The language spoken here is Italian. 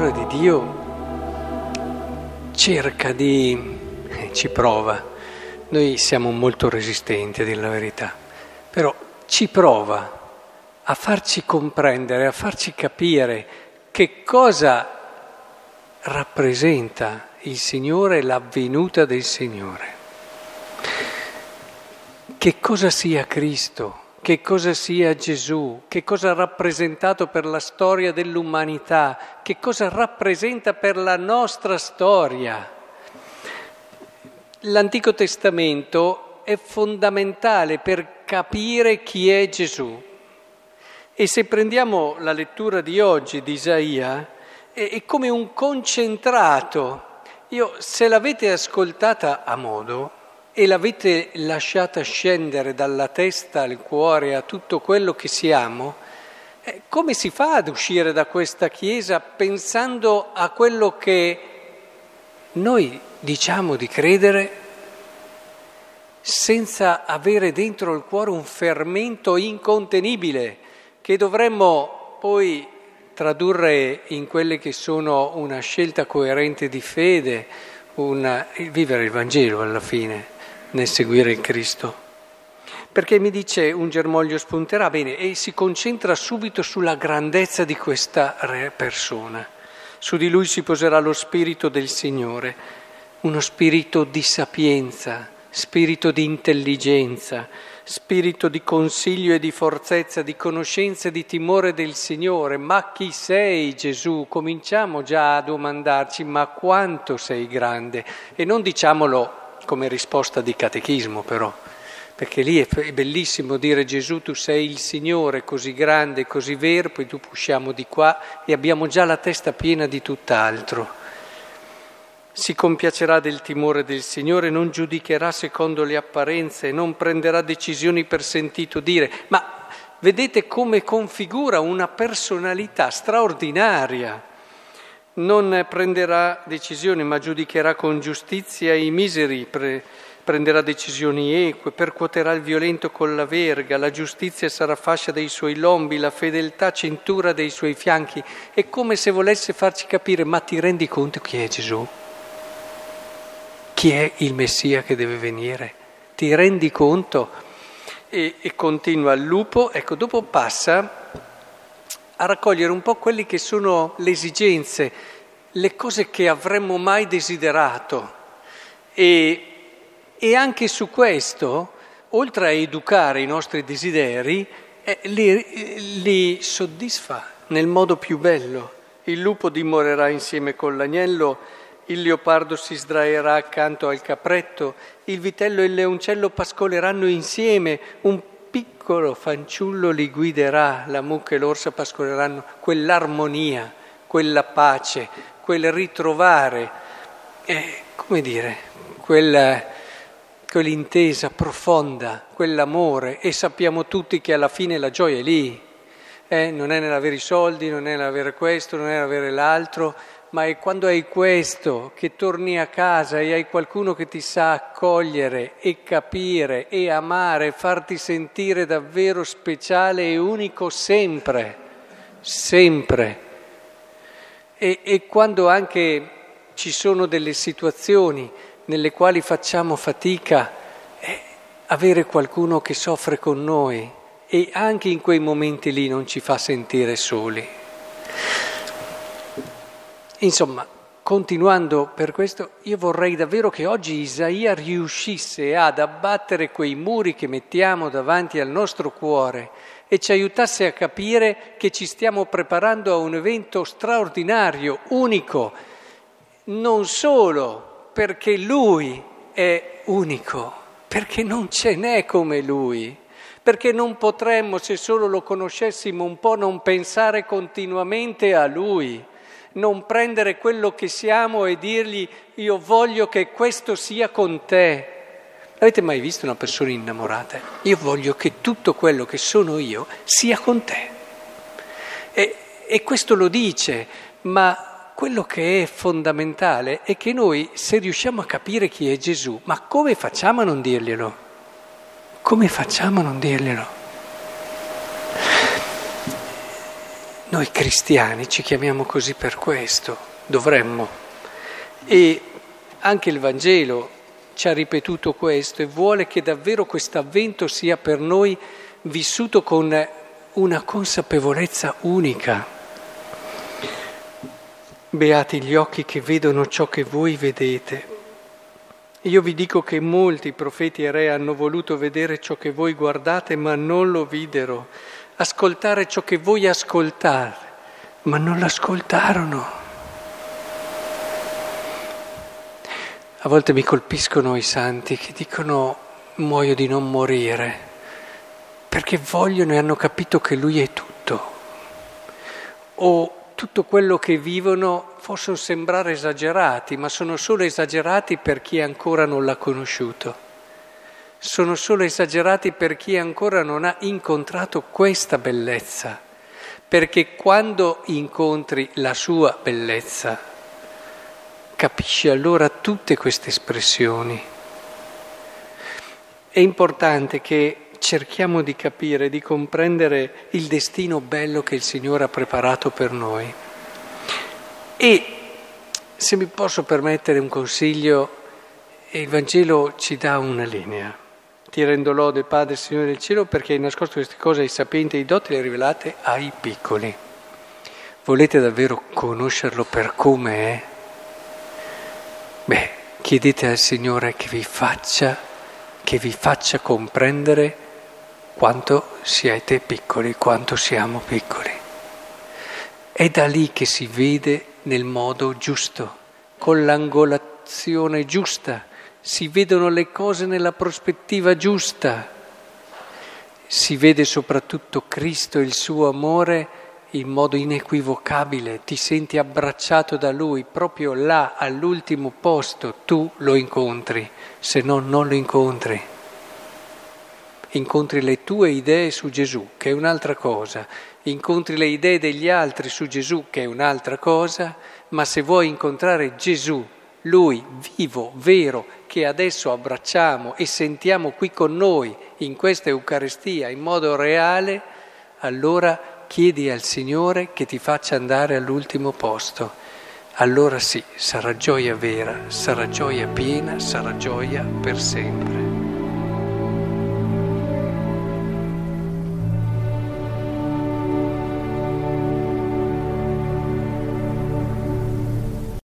parola di Dio cerca di... Ci prova. Noi siamo molto resistenti a dire la verità, però ci prova a farci comprendere, a farci capire che cosa rappresenta il Signore e la venuta del Signore. Che cosa sia Cristo, che cosa sia Gesù, che cosa ha rappresentato per la storia dell'umanità, che cosa rappresenta per la nostra storia. L'Antico Testamento è fondamentale per capire chi è Gesù. E se prendiamo la lettura di oggi di Isaia, è, è come un concentrato. Io, se l'avete ascoltata a modo e l'avete lasciata scendere dalla testa al cuore a tutto quello che siamo, eh, come si fa ad uscire da questa Chiesa pensando a quello che noi diciamo di credere senza avere dentro il cuore un fermento incontenibile? che dovremmo poi tradurre in quelle che sono una scelta coerente di fede, una, vivere il Vangelo alla fine, nel seguire il Cristo. Perché mi dice un germoglio spunterà bene e si concentra subito sulla grandezza di questa persona. Su di lui si poserà lo spirito del Signore, uno spirito di sapienza, spirito di intelligenza, spirito di consiglio e di forzezza, di conoscenza e di timore del Signore. Ma chi sei Gesù? Cominciamo già a domandarci, ma quanto sei grande? E non diciamolo come risposta di catechismo però, perché lì è bellissimo dire Gesù tu sei il Signore così grande, così vero, poi dopo usciamo di qua e abbiamo già la testa piena di tutt'altro si compiacerà del timore del Signore, non giudicherà secondo le apparenze, non prenderà decisioni per sentito dire, ma vedete come configura una personalità straordinaria. Non prenderà decisioni, ma giudicherà con giustizia i miseri, pre- prenderà decisioni eque, percuoterà il violento con la verga, la giustizia sarà fascia dei suoi lombi, la fedeltà cintura dei suoi fianchi. È come se volesse farci capire, ma ti rendi conto chi è Gesù? chi è il Messia che deve venire. Ti rendi conto? E, e continua il lupo, ecco, dopo passa a raccogliere un po' quelle che sono le esigenze, le cose che avremmo mai desiderato. E, e anche su questo, oltre a educare i nostri desideri, eh, li, li soddisfa nel modo più bello. Il lupo dimorerà insieme con l'agnello il leopardo si sdraierà accanto al capretto, il vitello e il leoncello pascoleranno insieme, un piccolo fanciullo li guiderà, la mucca e l'orsa pascoleranno, quell'armonia, quella pace, quel ritrovare, eh, come dire, quella, quell'intesa profonda, quell'amore. E sappiamo tutti che alla fine la gioia è lì, eh, non è nell'avere i soldi, non è nell'avere questo, non è nell'avere l'altro, ma è quando hai questo che torni a casa e hai qualcuno che ti sa accogliere e capire e amare, farti sentire davvero speciale e unico sempre, sempre. E, e quando anche ci sono delle situazioni nelle quali facciamo fatica, eh, avere qualcuno che soffre con noi e anche in quei momenti lì non ci fa sentire soli. Insomma, continuando per questo, io vorrei davvero che oggi Isaia riuscisse ad abbattere quei muri che mettiamo davanti al nostro cuore e ci aiutasse a capire che ci stiamo preparando a un evento straordinario, unico, non solo perché Lui è unico, perché non ce n'è come Lui, perché non potremmo, se solo lo conoscessimo un po', non pensare continuamente a Lui non prendere quello che siamo e dirgli io voglio che questo sia con te. Avete mai visto una persona innamorata? Io voglio che tutto quello che sono io sia con te. E, e questo lo dice, ma quello che è fondamentale è che noi, se riusciamo a capire chi è Gesù, ma come facciamo a non dirglielo? Come facciamo a non dirglielo? Noi cristiani ci chiamiamo così per questo, dovremmo. E anche il Vangelo ci ha ripetuto questo e vuole che davvero questo avvento sia per noi vissuto con una consapevolezza unica. Beati gli occhi che vedono ciò che voi vedete. Io vi dico che molti profeti e re hanno voluto vedere ciò che voi guardate, ma non lo videro ascoltare ciò che voi ascoltate, ma non l'ascoltarono. A volte mi colpiscono i santi che dicono muoio di non morire, perché vogliono e hanno capito che lui è tutto. O tutto quello che vivono possono sembrare esagerati, ma sono solo esagerati per chi ancora non l'ha conosciuto sono solo esagerati per chi ancora non ha incontrato questa bellezza, perché quando incontri la sua bellezza, capisci allora tutte queste espressioni. È importante che cerchiamo di capire, di comprendere il destino bello che il Signore ha preparato per noi. E se mi posso permettere un consiglio, il Vangelo ci dà una linea. Ti rendo lode, Padre, Signore del cielo, perché hai nascosto queste cose ai sapienti e ai dotti e le rivelate ai piccoli. Volete davvero conoscerlo per come è? Beh, chiedete al Signore che vi faccia, che vi faccia comprendere quanto siete piccoli, quanto siamo piccoli. È da lì che si vede nel modo giusto, con l'angolazione giusta si vedono le cose nella prospettiva giusta, si vede soprattutto Cristo e il suo amore in modo inequivocabile, ti senti abbracciato da Lui, proprio là all'ultimo posto tu lo incontri, se no non lo incontri. Incontri le tue idee su Gesù, che è un'altra cosa, incontri le idee degli altri su Gesù, che è un'altra cosa, ma se vuoi incontrare Gesù, Lui vivo, vero, che adesso abbracciamo e sentiamo qui con noi in questa Eucaristia in modo reale, allora chiedi al Signore che ti faccia andare all'ultimo posto. Allora sì, sarà gioia vera, sarà gioia piena, sarà gioia per sempre.